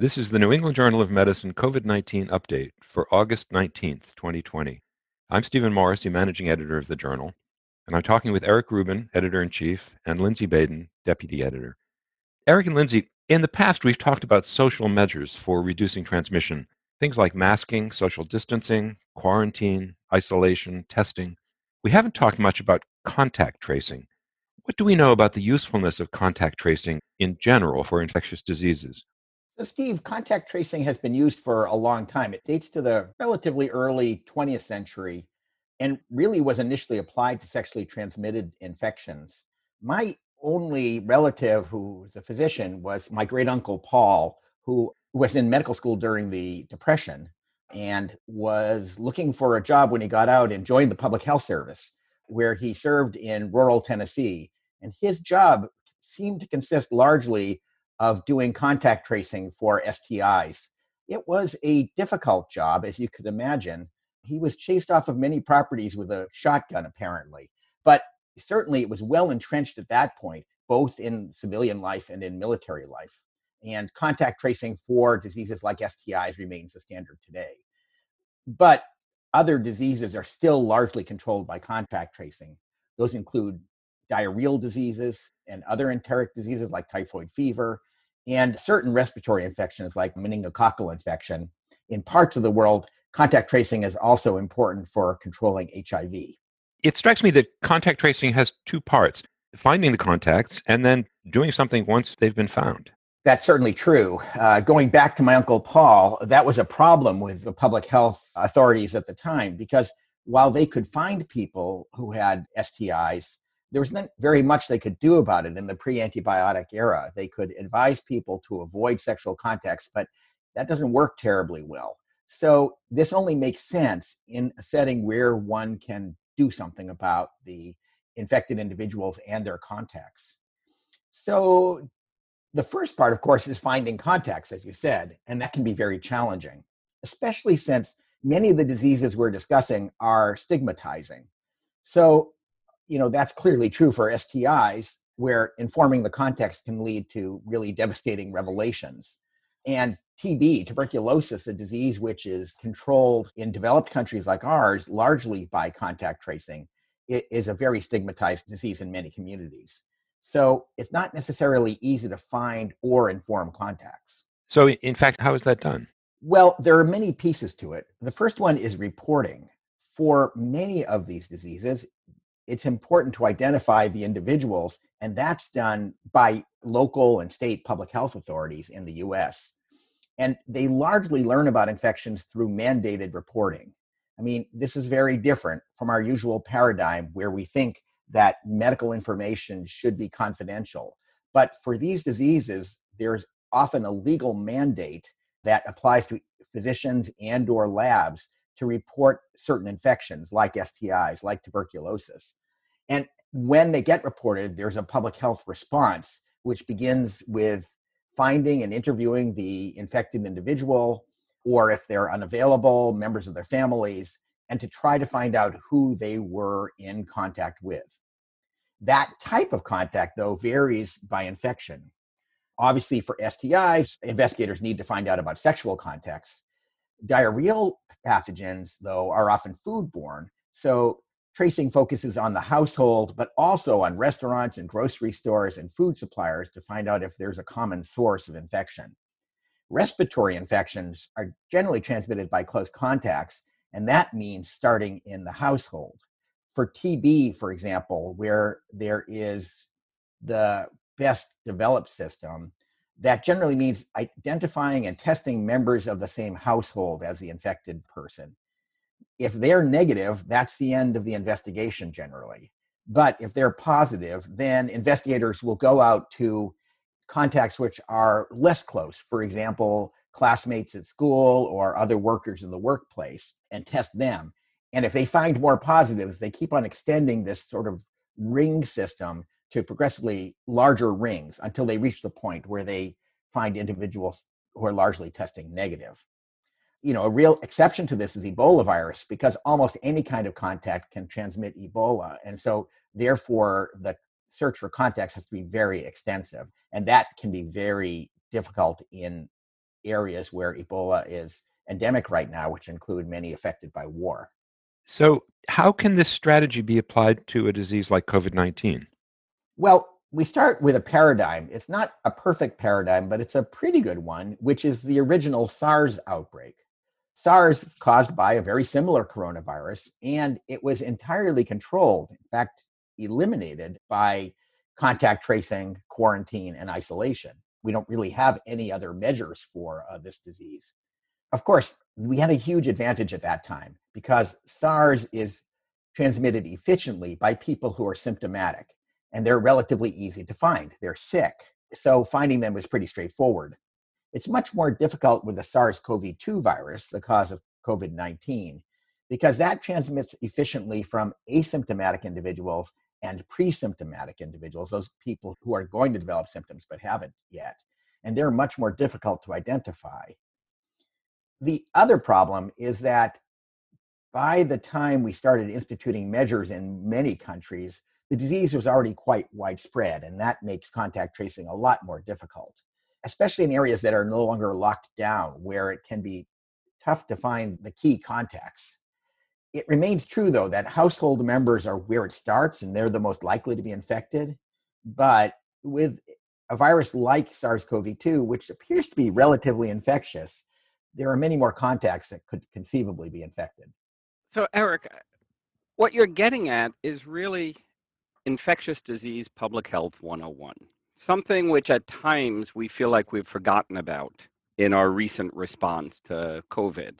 This is the New England Journal of Medicine COVID 19 update for August 19th, 2020. I'm Stephen Morrissey, managing editor of the journal, and I'm talking with Eric Rubin, editor in chief, and Lindsay Baden, deputy editor. Eric and Lindsay, in the past, we've talked about social measures for reducing transmission, things like masking, social distancing, quarantine, isolation, testing. We haven't talked much about contact tracing. What do we know about the usefulness of contact tracing in general for infectious diseases? So, Steve, contact tracing has been used for a long time. It dates to the relatively early 20th century and really was initially applied to sexually transmitted infections. My only relative who was a physician was my great uncle Paul, who was in medical school during the Depression and was looking for a job when he got out and joined the public health service, where he served in rural Tennessee. And his job seemed to consist largely of doing contact tracing for STIs. It was a difficult job, as you could imagine. He was chased off of many properties with a shotgun, apparently. But certainly it was well entrenched at that point, both in civilian life and in military life. And contact tracing for diseases like STIs remains the standard today. But other diseases are still largely controlled by contact tracing. Those include diarrheal diseases and other enteric diseases like typhoid fever, and certain respiratory infections like meningococcal infection. In parts of the world, contact tracing is also important for controlling HIV. It strikes me that contact tracing has two parts finding the contacts and then doing something once they've been found. That's certainly true. Uh, going back to my uncle Paul, that was a problem with the public health authorities at the time because while they could find people who had STIs, there was not very much they could do about it in the pre-antibiotic era. They could advise people to avoid sexual contacts, but that doesn't work terribly well. So this only makes sense in a setting where one can do something about the infected individuals and their contacts. So the first part, of course, is finding contacts, as you said, and that can be very challenging, especially since many of the diseases we're discussing are stigmatizing. So you know that's clearly true for STIs, where informing the context can lead to really devastating revelations. And TB, tuberculosis, a disease which is controlled in developed countries like ours largely by contact tracing, it is a very stigmatized disease in many communities. So it's not necessarily easy to find or inform contacts. So, in fact, how is that done? Well, there are many pieces to it. The first one is reporting. For many of these diseases, it's important to identify the individuals, and that's done by local and state public health authorities in the US. And they largely learn about infections through mandated reporting. I mean, this is very different from our usual paradigm where we think that medical information should be confidential. But for these diseases, there's often a legal mandate that applies to physicians and or labs to report certain infections like STIs, like tuberculosis. And when they get reported, there's a public health response, which begins with finding and interviewing the infected individual, or if they're unavailable, members of their families, and to try to find out who they were in contact with. That type of contact, though, varies by infection. Obviously, for STIs, investigators need to find out about sexual contacts. Diarrheal pathogens, though, are often foodborne. So Tracing focuses on the household, but also on restaurants and grocery stores and food suppliers to find out if there's a common source of infection. Respiratory infections are generally transmitted by close contacts, and that means starting in the household. For TB, for example, where there is the best developed system, that generally means identifying and testing members of the same household as the infected person if they're negative, that's the end of the investigation generally. But if they're positive, then investigators will go out to contacts which are less close. For example, classmates at school or other workers in the workplace and test them. And if they find more positives, they keep on extending this sort of ring system to progressively larger rings until they reach the point where they find individuals who are largely testing negative you know, a real exception to this is Ebola virus because almost any kind of contact can transmit Ebola. And so, therefore, the search for contacts has to be very extensive. And that can be very difficult in areas where Ebola is endemic right now, which include many affected by war. So, how can this strategy be applied to a disease like COVID 19? Well, we start with a paradigm. It's not a perfect paradigm, but it's a pretty good one, which is the original SARS outbreak. SARS caused by a very similar coronavirus, and it was entirely controlled, in fact, eliminated by contact tracing, quarantine, and isolation. We don't really have any other measures for uh, this disease. Of course, we had a huge advantage at that time because SARS is transmitted efficiently by people who are symptomatic and they're relatively easy to find. They're sick. So finding them was pretty straightforward. It's much more difficult with the SARS CoV 2 virus, the cause of COVID 19, because that transmits efficiently from asymptomatic individuals and pre symptomatic individuals, those people who are going to develop symptoms but haven't yet. And they're much more difficult to identify. The other problem is that by the time we started instituting measures in many countries, the disease was already quite widespread, and that makes contact tracing a lot more difficult, especially in areas that are no longer locked down, where it can be tough to find the key contacts. It remains true, though, that household members are where it starts and they're the most likely to be infected. But with a virus like SARS CoV 2, which appears to be relatively infectious, there are many more contacts that could conceivably be infected. So, Eric, what you're getting at is really infectious disease public health 101, something which at times we feel like we've forgotten about in our recent response to COVID.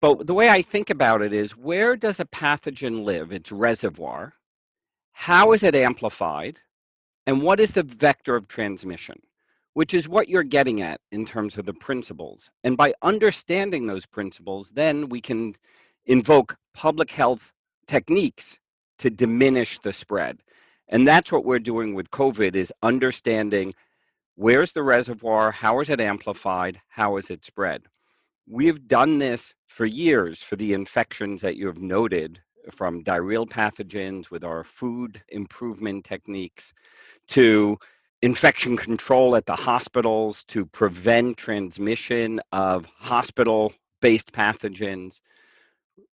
But the way I think about it is where does a pathogen live, its reservoir? How is it amplified? And what is the vector of transmission? Which is what you're getting at in terms of the principles. And by understanding those principles, then we can invoke public health techniques to diminish the spread. And that's what we're doing with COVID is understanding where's the reservoir, how is it amplified, how is it spread. We've done this for years for the infections that you have noted from diarrheal pathogens with our food improvement techniques to infection control at the hospitals to prevent transmission of hospital based pathogens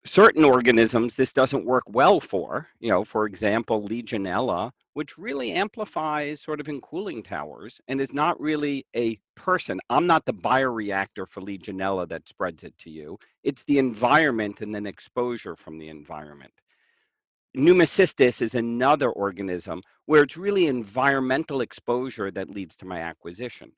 certain organisms this doesn't work well for you know for example legionella which really amplifies sort of in cooling towers and is not really a person. I'm not the bioreactor for legionella that spreads it to you. It's the environment and then exposure from the environment. Pneumocystis is another organism where it's really environmental exposure that leads to my acquisition.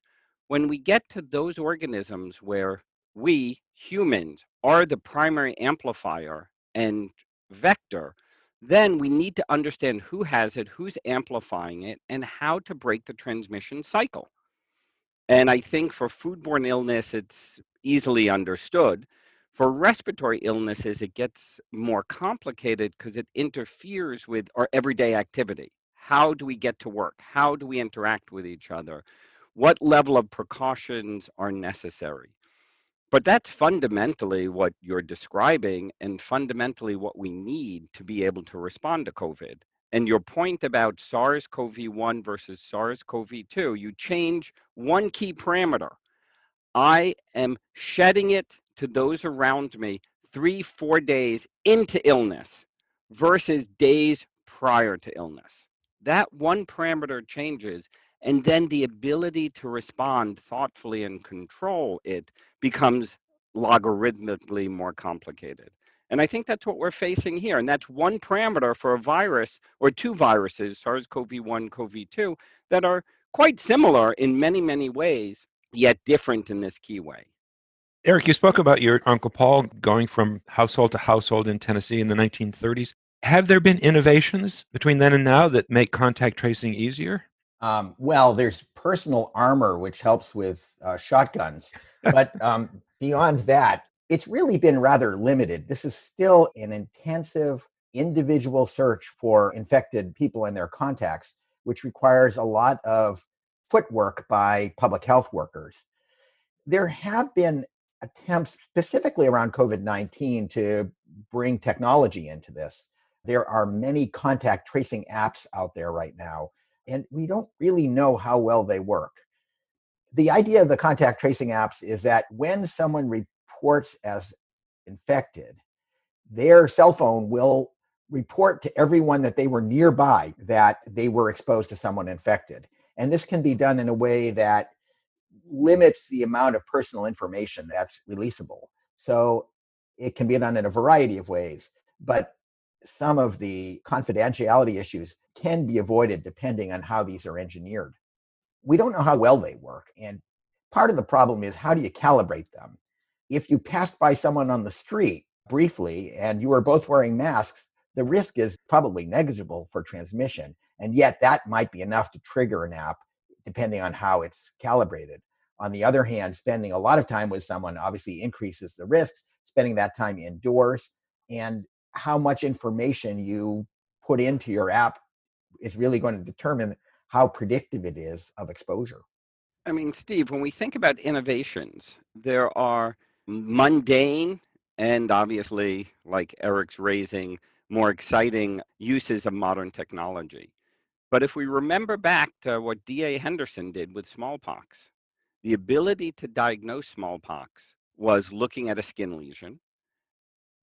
When we get to those organisms where we humans are the primary amplifier and vector, then we need to understand who has it, who's amplifying it, and how to break the transmission cycle. And I think for foodborne illness, it's easily understood. For respiratory illnesses, it gets more complicated because it interferes with our everyday activity. How do we get to work? How do we interact with each other? What level of precautions are necessary? But that's fundamentally what you're describing and fundamentally what we need to be able to respond to COVID. And your point about SARS CoV 1 versus SARS CoV 2, you change one key parameter. I am shedding it to those around me three, four days into illness versus days prior to illness. That one parameter changes and then the ability to respond thoughtfully and control it becomes logarithmically more complicated. And I think that's what we're facing here. And that's one parameter for a virus or two viruses, SARS CoV 1, CoV 2, that are quite similar in many, many ways, yet different in this key way. Eric, you spoke about your Uncle Paul going from household to household in Tennessee in the 1930s. Have there been innovations between then and now that make contact tracing easier? Um, well, there's personal armor, which helps with uh, shotguns. But um, beyond that, it's really been rather limited. This is still an intensive individual search for infected people and their contacts, which requires a lot of footwork by public health workers. There have been attempts specifically around COVID 19 to bring technology into this. There are many contact tracing apps out there right now and we don't really know how well they work. The idea of the contact tracing apps is that when someone reports as infected, their cell phone will report to everyone that they were nearby that they were exposed to someone infected. And this can be done in a way that limits the amount of personal information that's releasable. So it can be done in a variety of ways, but some of the confidentiality issues can be avoided depending on how these are engineered. We don't know how well they work. And part of the problem is how do you calibrate them? If you passed by someone on the street briefly and you were both wearing masks, the risk is probably negligible for transmission. And yet that might be enough to trigger an app depending on how it's calibrated. On the other hand, spending a lot of time with someone obviously increases the risks, spending that time indoors, and how much information you put into your app is really going to determine how predictive it is of exposure. I mean, Steve, when we think about innovations, there are mundane and obviously, like Eric's raising, more exciting uses of modern technology. But if we remember back to what D.A. Henderson did with smallpox, the ability to diagnose smallpox was looking at a skin lesion,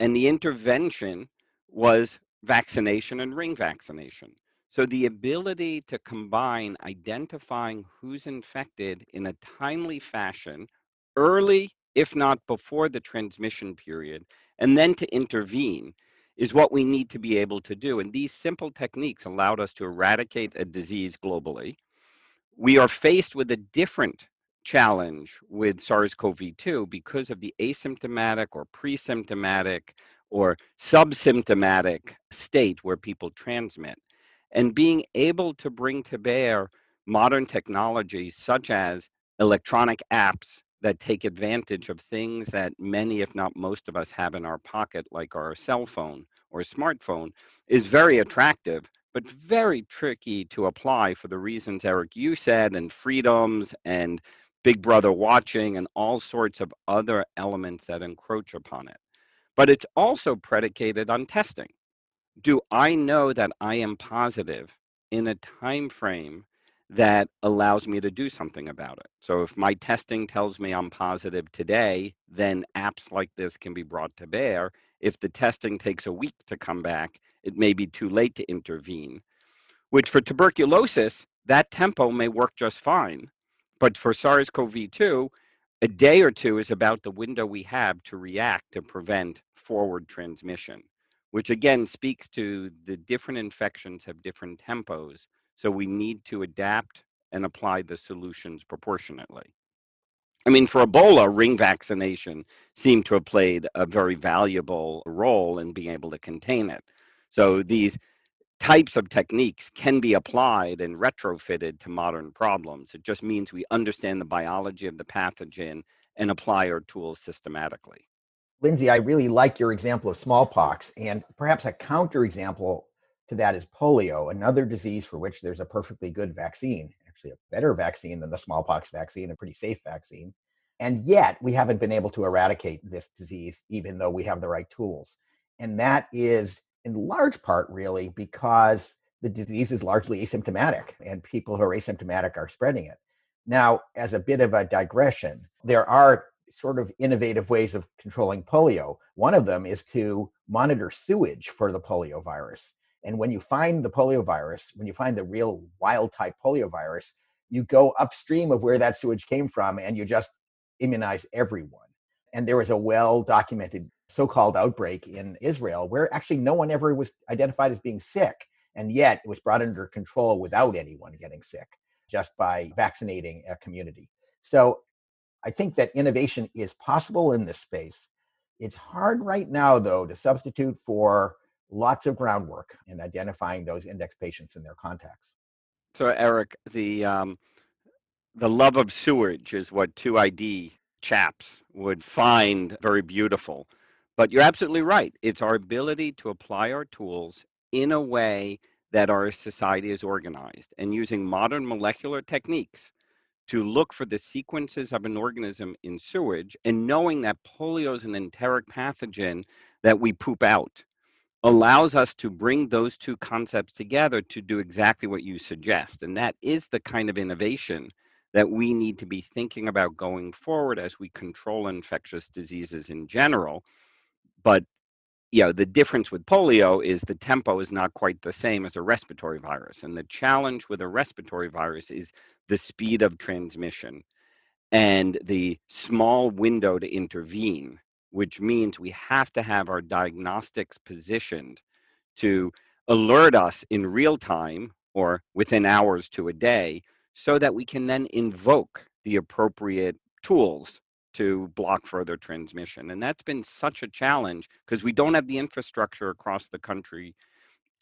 and the intervention was vaccination and ring vaccination. So the ability to combine identifying who's infected in a timely fashion, early, if not before the transmission period, and then to intervene is what we need to be able to do. And these simple techniques allowed us to eradicate a disease globally. We are faced with a different challenge with SARS CoV 2 because of the asymptomatic or pre symptomatic or subsymptomatic state where people transmit. And being able to bring to bear modern technologies such as electronic apps that take advantage of things that many, if not most of us, have in our pocket, like our cell phone or smartphone, is very attractive, but very tricky to apply for the reasons, Eric, you said, and freedoms and Big Brother watching and all sorts of other elements that encroach upon it. But it's also predicated on testing. Do I know that I am positive in a time frame that allows me to do something about it. So if my testing tells me I'm positive today, then apps like this can be brought to bear. If the testing takes a week to come back, it may be too late to intervene. Which for tuberculosis, that tempo may work just fine. But for SARS CoV 2, a day or two is about the window we have to react to prevent forward transmission, which again speaks to the different infections have different tempos. So we need to adapt and apply the solutions proportionately. I mean, for Ebola, ring vaccination seemed to have played a very valuable role in being able to contain it. So these types of techniques can be applied and retrofitted to modern problems. It just means we understand the biology of the pathogen and apply our tools systematically. Lindsay, I really like your example of smallpox, and perhaps a counterexample to that is polio, another disease for which there's a perfectly good vaccine, actually a better vaccine than the smallpox vaccine, a pretty safe vaccine. And yet we haven't been able to eradicate this disease, even though we have the right tools. And that is in large part really because the disease is largely asymptomatic and people who are asymptomatic are spreading it. Now, as a bit of a digression, there are sort of innovative ways of controlling polio. One of them is to monitor sewage for the polio virus. And when you find the polio virus, when you find the real wild type polio virus, you go upstream of where that sewage came from and you just immunize everyone. And there was a well documented so called outbreak in Israel where actually no one ever was identified as being sick. And yet it was brought under control without anyone getting sick just by vaccinating a community. So I think that innovation is possible in this space. It's hard right now, though, to substitute for lots of groundwork in identifying those index patients and their contacts. So, Eric, the um, the love of sewage is what 2ID chaps would find very beautiful. But you're absolutely right. It's our ability to apply our tools in a way that our society is organized and using modern molecular techniques to look for the sequences of an organism in sewage and knowing that polio is an enteric pathogen that we poop out allows us to bring those two concepts together to do exactly what you suggest. And that is the kind of innovation that we need to be thinking about going forward as we control infectious diseases in general. But you know, the difference with polio is the tempo is not quite the same as a respiratory virus. And the challenge with a respiratory virus is the speed of transmission and the small window to intervene, which means we have to have our diagnostics positioned to alert us in real time or within hours to a day so that we can then invoke the appropriate tools to block further transmission. And that's been such a challenge because we don't have the infrastructure across the country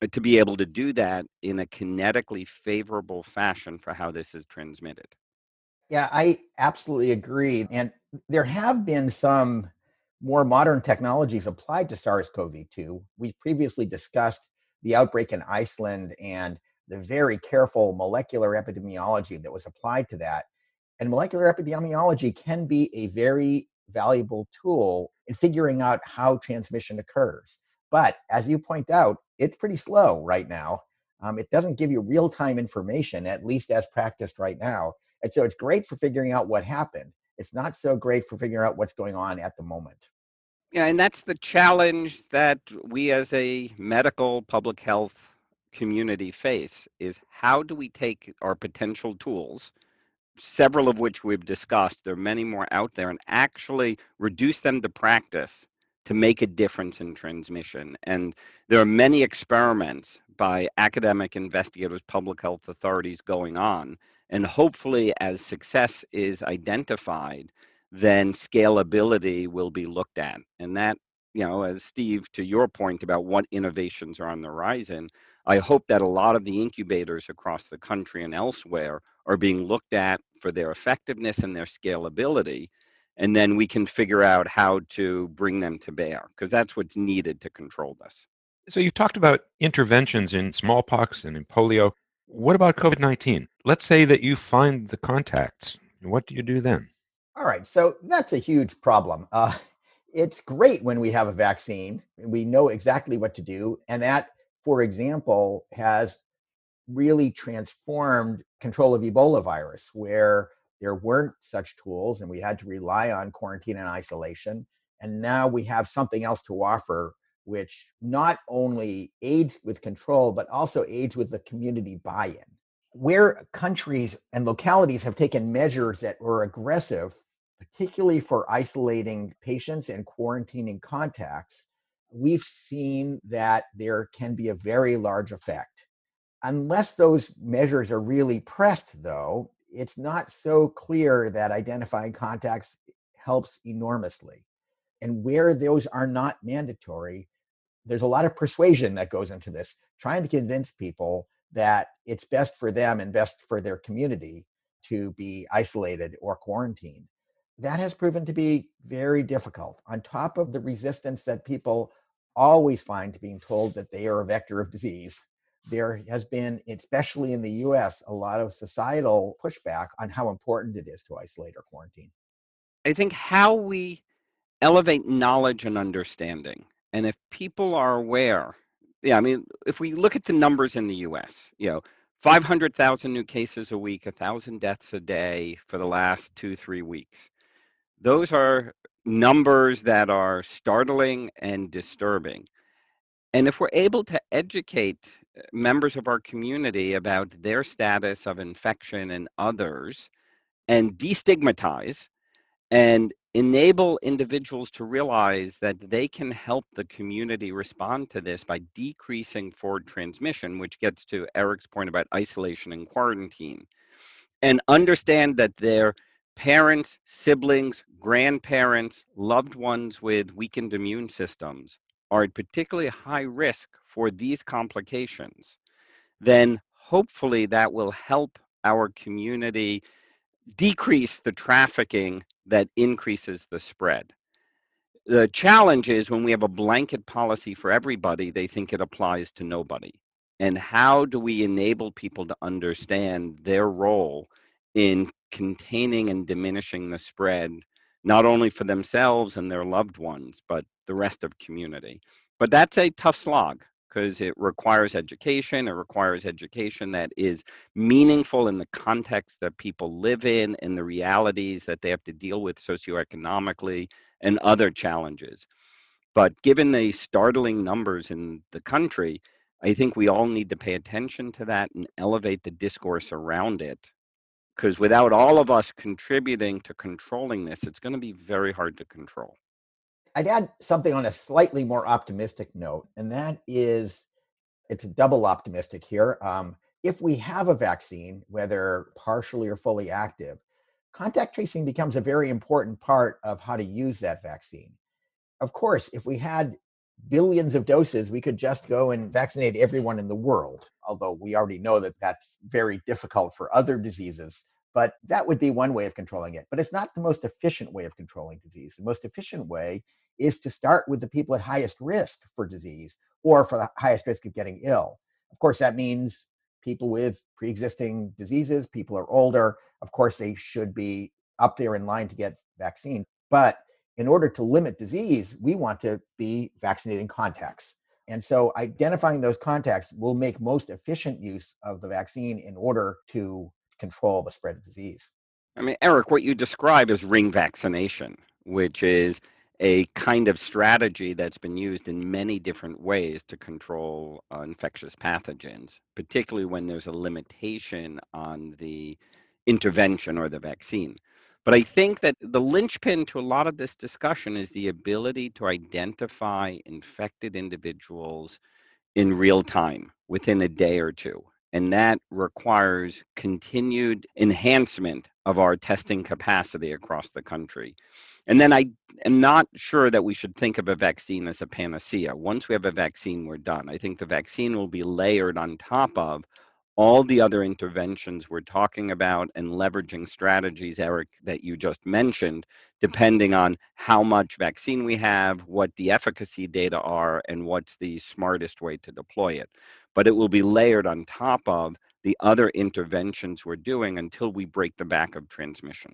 uh, to be able to do that in a kinetically favorable fashion for how this is transmitted. Yeah, I absolutely agree. And there have been some more modern technologies applied to SARS CoV 2. We've previously discussed the outbreak in Iceland and the very careful molecular epidemiology that was applied to that. And molecular epidemiology can be a very valuable tool in figuring out how transmission occurs. But as you point out, it's pretty slow right now. Um, it doesn't give you real time information, at least as practiced right now. And so it's great for figuring out what happened. It's not so great for figuring out what's going on at the moment. Yeah, and that's the challenge that we as a medical public health community face is how do we take our potential tools several of which we've discussed. There are many more out there, and actually reduce them to practice to make a difference in transmission. And there are many experiments by academic investigators, public health authorities going on. And hopefully, as success is identified, then scalability will be looked at. And that, you know, as Steve, to your point about what innovations are on the horizon, I hope that a lot of the incubators across the country and elsewhere are being looked at for their effectiveness and their scalability. And then we can figure out how to bring them to bear because that's what's needed to control this. So you've talked about interventions in smallpox and in polio. What about COVID 19? Let's say that you find the contacts. What do you do then? All right. So that's a huge problem. Uh, it's great when we have a vaccine. We know exactly what to do. And that, for example, has really transformed control of Ebola virus, where there weren't such tools and we had to rely on quarantine and isolation. And now we have something else to offer, which not only aids with control, but also aids with the community buy in. Where countries and localities have taken measures that were aggressive, particularly for isolating patients and quarantining contacts, we've seen that there can be a very large effect unless those measures are really pressed, though, it's not so clear that identifying contacts helps enormously. And where those are not mandatory, there's a lot of persuasion that goes into this, trying to convince people that it's best for them and best for their community to be isolated or quarantined. That has proven to be very difficult. On top of the resistance that people always find to being told that they are a vector of disease, there has been, especially in the US, a lot of societal pushback on how important it is to isolate or quarantine. I think how we elevate knowledge and understanding, and if people are aware, yeah, I mean, if we look at the numbers in the US, you know, 500,000 new cases a week, 1,000 deaths a day for the last two, three weeks. Those are numbers that are startling and disturbing. And if we're able to educate Uh, members of our community about their status of infection and others and destigmatize and enable individuals to realize that they can help the community respond to this by decreasing forward transmission, which gets to Eric's point about isolation and quarantine, and understand that their parents, siblings, grandparents, loved ones with weakened immune systems are at particularly high risk for these complications, then hopefully that will help our community decrease the trafficking that increases the spread. The challenge is when we have a blanket policy for everybody, they think it applies to nobody. And how do we enable people to understand their role in containing and diminishing the spread not only for themselves and their loved ones, but the rest of community. But that's a tough slog because it requires education. It requires education that is meaningful in the context that people live in and the realities that they have to deal with socioeconomically and other challenges. But given the startling numbers in the country, I think we all need to pay attention to that and elevate the discourse around it. Because without all of us contributing to controlling this, it's going to be very hard to control. I'd add something on a slightly more optimistic note, and that is it's double optimistic here. Um, if we have a vaccine, whether partially or fully active, contact tracing becomes a very important part of how to use that vaccine. Of course, if we had billions of doses, we could just go and vaccinate everyone in the world, although we already know that that's very difficult for other diseases. But that would be one way of controlling it. But it's not the most efficient way of controlling disease. The most efficient way is to start with the people at highest risk for disease or for the highest risk of getting ill. Of course, that means people with pre existing diseases, people are older. Of course, they should be up there in line to get vaccine. But in order to limit disease, we want to be vaccinating contacts. And so identifying those contacts will make most efficient use of the vaccine in order to control the spread of disease. I mean, Eric, what you describe is ring vaccination, which is a kind of strategy that's been used in many different ways to control uh, infectious pathogens, particularly when there's a limitation on the intervention or the vaccine. But I think that the linchpin to a lot of this discussion is the ability to identify infected individuals in real time within a day or two and that requires continued enhancement of our testing capacity across the country. And then I am not sure that we should think of a vaccine as a panacea. Once we have a vaccine, we're done. I think the vaccine will be layered on top of all the other interventions we're talking about and leveraging strategies, Eric, that you just mentioned, depending on how much vaccine we have, what the efficacy data are, and what's the smartest way to deploy it. But it will be layered on top of the other interventions we're doing until we break the back of transmission.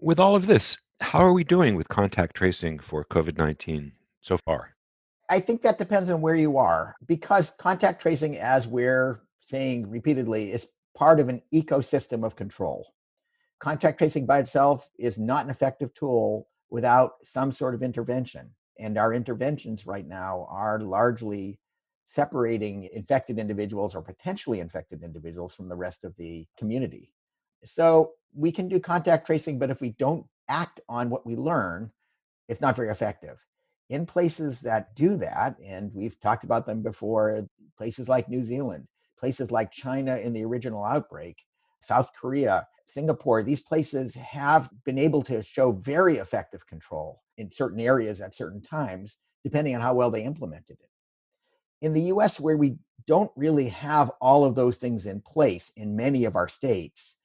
With all of this, how are we doing with contact tracing for COVID 19 so far? I think that depends on where you are because contact tracing, as we're saying repeatedly, is part of an ecosystem of control. Contact tracing by itself is not an effective tool without some sort of intervention. And our interventions right now are largely separating infected individuals or potentially infected individuals from the rest of the community. So we can do contact tracing, but if we don't act on what we learn, it's not very effective. In places that do that, and we've talked about them before, places like New Zealand, places like China in the original outbreak, South Korea, Singapore, these places have been able to show very effective control in certain areas at certain times, depending on how well they implemented it. In the US, where we don't really have all of those things in place in many of our states,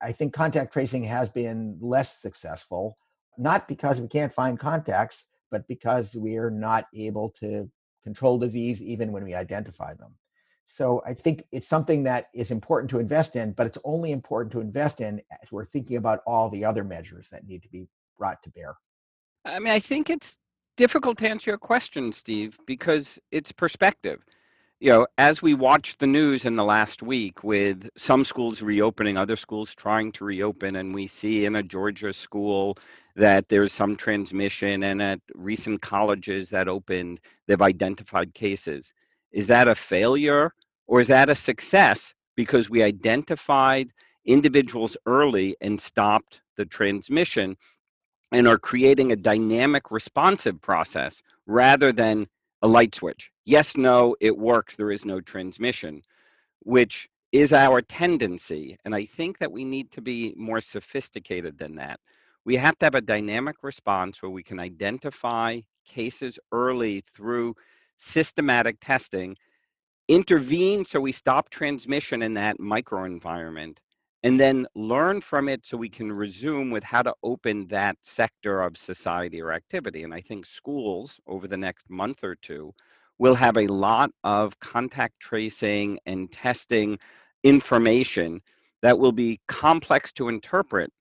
I think contact tracing has been less successful, not because we can't find contacts, but because we are not able to control disease even when we identify them. So I think it's something that is important to invest in, but it's only important to invest in as we're thinking about all the other measures that need to be brought to bear. I mean, I think it's difficult to answer your question, Steve, because it's perspective. You know, as we watched the news in the last week with some schools reopening, other schools trying to reopen, and we see in a Georgia school that there's some transmission, and at recent colleges that opened, they've identified cases. Is that a failure or is that a success because we identified individuals early and stopped the transmission and are creating a dynamic responsive process rather than a light switch? Yes, no, it works, there is no transmission, which is our tendency. And I think that we need to be more sophisticated than that. We have to have a dynamic response where we can identify cases early through systematic testing intervene so we stop transmission in that microenvironment and then learn from it so we can resume with how to open that sector of society or activity. And I think schools over the next month or two will have a lot of contact tracing and testing information that will be complex to interpret.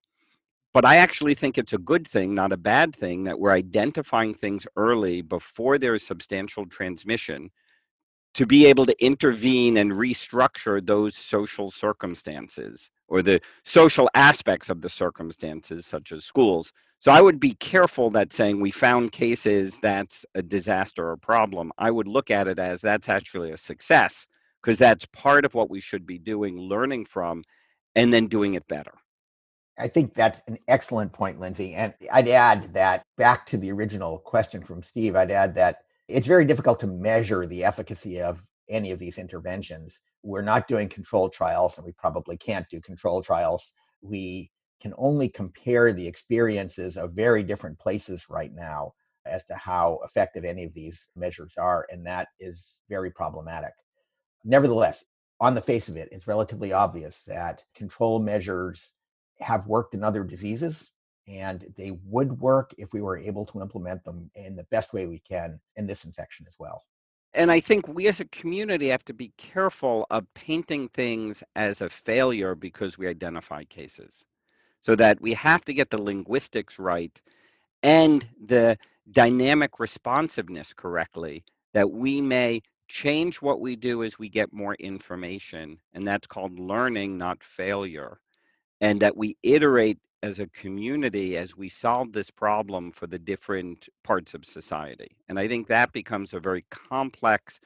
But I actually think it's a good thing, not a bad thing, that we're identifying things early before there's substantial transmission to be able to intervene and restructure those social circumstances or the social aspects of the circumstances, such as schools. So I would be careful that saying we found cases that's a disaster or problem. I would look at it as that's actually a success because that's part of what we should be doing, learning from, and then doing it better. I think that's an excellent point, Lindsay. And I'd add that back to the original question from Steve, I'd add that it's very difficult to measure the efficacy of any of these interventions. We're not doing control trials, and we probably can't do control trials. We can only compare the experiences of very different places right now as to how effective any of these measures are, and that is very problematic. Nevertheless, on the face of it, it's relatively obvious that control measures have worked in other diseases and they would work if we were able to implement them in the best way we can in this infection as well. And I think we as a community have to be careful of painting things as a failure because we identify cases. So that we have to get the linguistics right and the dynamic responsiveness correctly that we may change what we do as we get more information. And that's called learning, not failure. And that we iterate as a community as we solve this problem for the different parts of society. And I think that becomes a very complex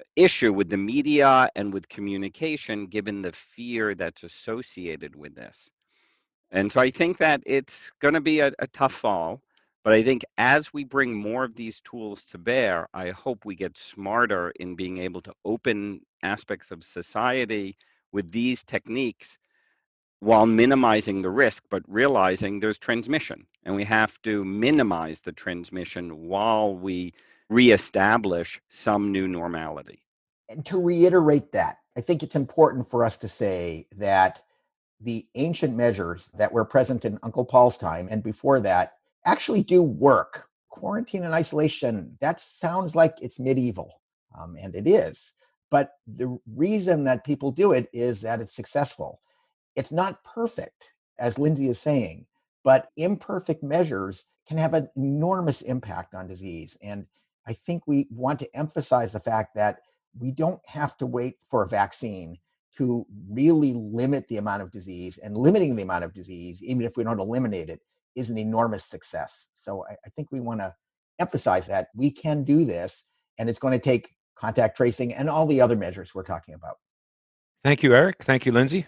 uh, issue with the media and with communication, given the fear that's associated with this. And so I think that it's going to be a, a tough fall. But I think as we bring more of these tools to bear, I hope we get smarter in being able to open aspects of society with these techniques while minimizing the risk, but realizing there's transmission. And we have to minimize the transmission while we reestablish some new normality. And to reiterate that, I think it's important for us to say that the ancient measures that were present in Uncle Paul's time and before that actually do work. Quarantine and isolation, that sounds like it's medieval, um, and it is. But the reason that people do it is that it's successful. It's not perfect, as Lindsay is saying, but imperfect measures can have an enormous impact on disease. And I think we want to emphasize the fact that we don't have to wait for a vaccine to really limit the amount of disease. And limiting the amount of disease, even if we don't eliminate it, is an enormous success. So I, I think we want to emphasize that we can do this, and it's going to take contact tracing and all the other measures we're talking about. Thank you, Eric. Thank you, Lindsay.